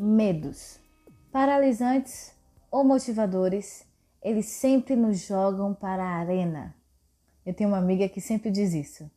medos, paralisantes ou motivadores, eles sempre nos jogam para a arena. Eu tenho uma amiga que sempre diz isso.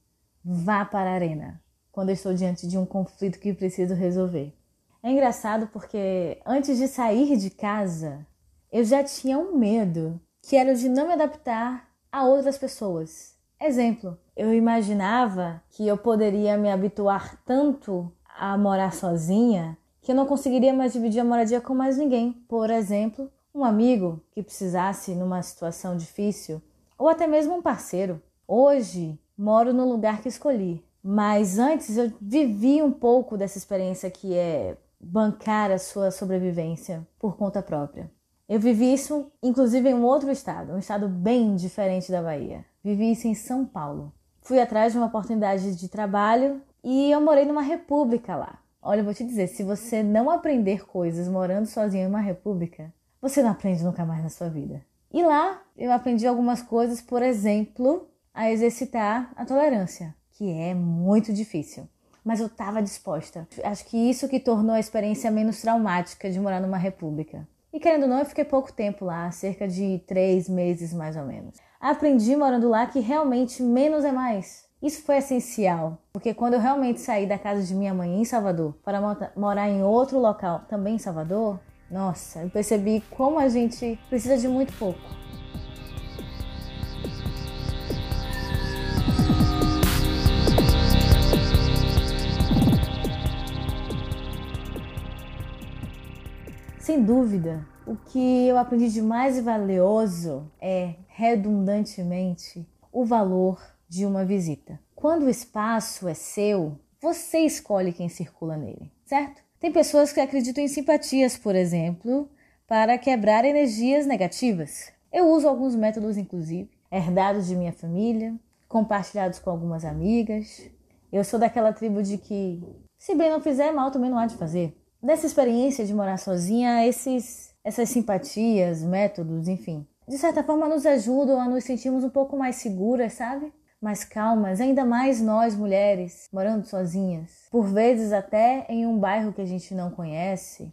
Vá para a arena quando eu estou diante de um conflito que preciso resolver. É engraçado porque antes de sair de casa, eu já tinha um medo, que era o de não me adaptar a outras pessoas. Exemplo, eu imaginava que eu poderia me habituar tanto a morar sozinha que eu não conseguiria mais dividir a moradia com mais ninguém. Por exemplo, um amigo que precisasse numa situação difícil, ou até mesmo um parceiro. Hoje moro no lugar que escolhi, mas antes eu vivi um pouco dessa experiência que é bancar a sua sobrevivência por conta própria. Eu vivi isso, inclusive, em um outro estado, um estado bem diferente da Bahia. Vivi isso em São Paulo. Fui atrás de uma oportunidade de trabalho e eu morei numa república lá. Olha, eu vou te dizer, se você não aprender coisas morando sozinho em uma república, você não aprende nunca mais na sua vida. E lá eu aprendi algumas coisas, por exemplo, a exercitar a tolerância, que é muito difícil. Mas eu estava disposta. Acho que isso que tornou a experiência menos traumática de morar numa república. E querendo ou não, eu fiquei pouco tempo lá, cerca de três meses mais ou menos. Aprendi morando lá que realmente menos é mais. Isso foi essencial, porque quando eu realmente saí da casa de minha mãe em Salvador para morar em outro local, também em Salvador, nossa, eu percebi como a gente precisa de muito pouco. Sem dúvida, o que eu aprendi de mais valioso é, redundantemente, o valor de uma visita. Quando o espaço é seu, você escolhe quem circula nele, certo? Tem pessoas que acreditam em simpatias, por exemplo, para quebrar energias negativas. Eu uso alguns métodos, inclusive, herdados de minha família, compartilhados com algumas amigas. Eu sou daquela tribo de que, se bem não fizer, mal também não há de fazer. Nessa experiência de morar sozinha, esses, essas simpatias, métodos, enfim, de certa forma nos ajudam a nos sentirmos um pouco mais seguras, sabe? mais calmas, ainda mais nós mulheres, morando sozinhas, por vezes até em um bairro que a gente não conhece.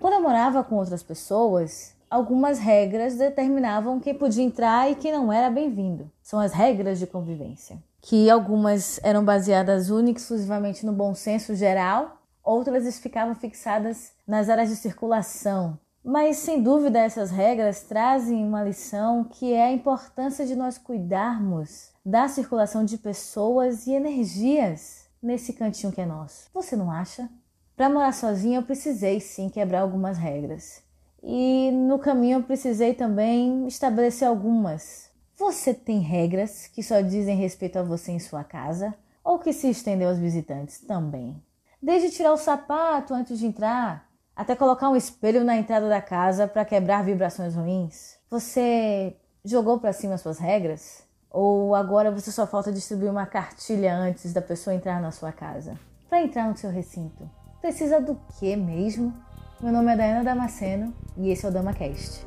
Quando eu morava com outras pessoas, algumas regras determinavam quem podia entrar e quem não era bem-vindo. São as regras de convivência, que algumas eram baseadas única e exclusivamente no bom senso geral, outras ficavam fixadas nas áreas de circulação, mas sem dúvida essas regras trazem uma lição que é a importância de nós cuidarmos da circulação de pessoas e energias nesse cantinho que é nosso. Você não acha? Para morar sozinha eu precisei sim quebrar algumas regras. E no caminho eu precisei também estabelecer algumas. Você tem regras que só dizem respeito a você em sua casa ou que se estendem aos visitantes também? Desde tirar o sapato antes de entrar, até colocar um espelho na entrada da casa para quebrar vibrações ruins? Você jogou para cima suas regras? Ou agora você só falta distribuir uma cartilha antes da pessoa entrar na sua casa? Para entrar no seu recinto, precisa do que mesmo? Meu nome é Dayana Damasceno e esse é o DamaCast.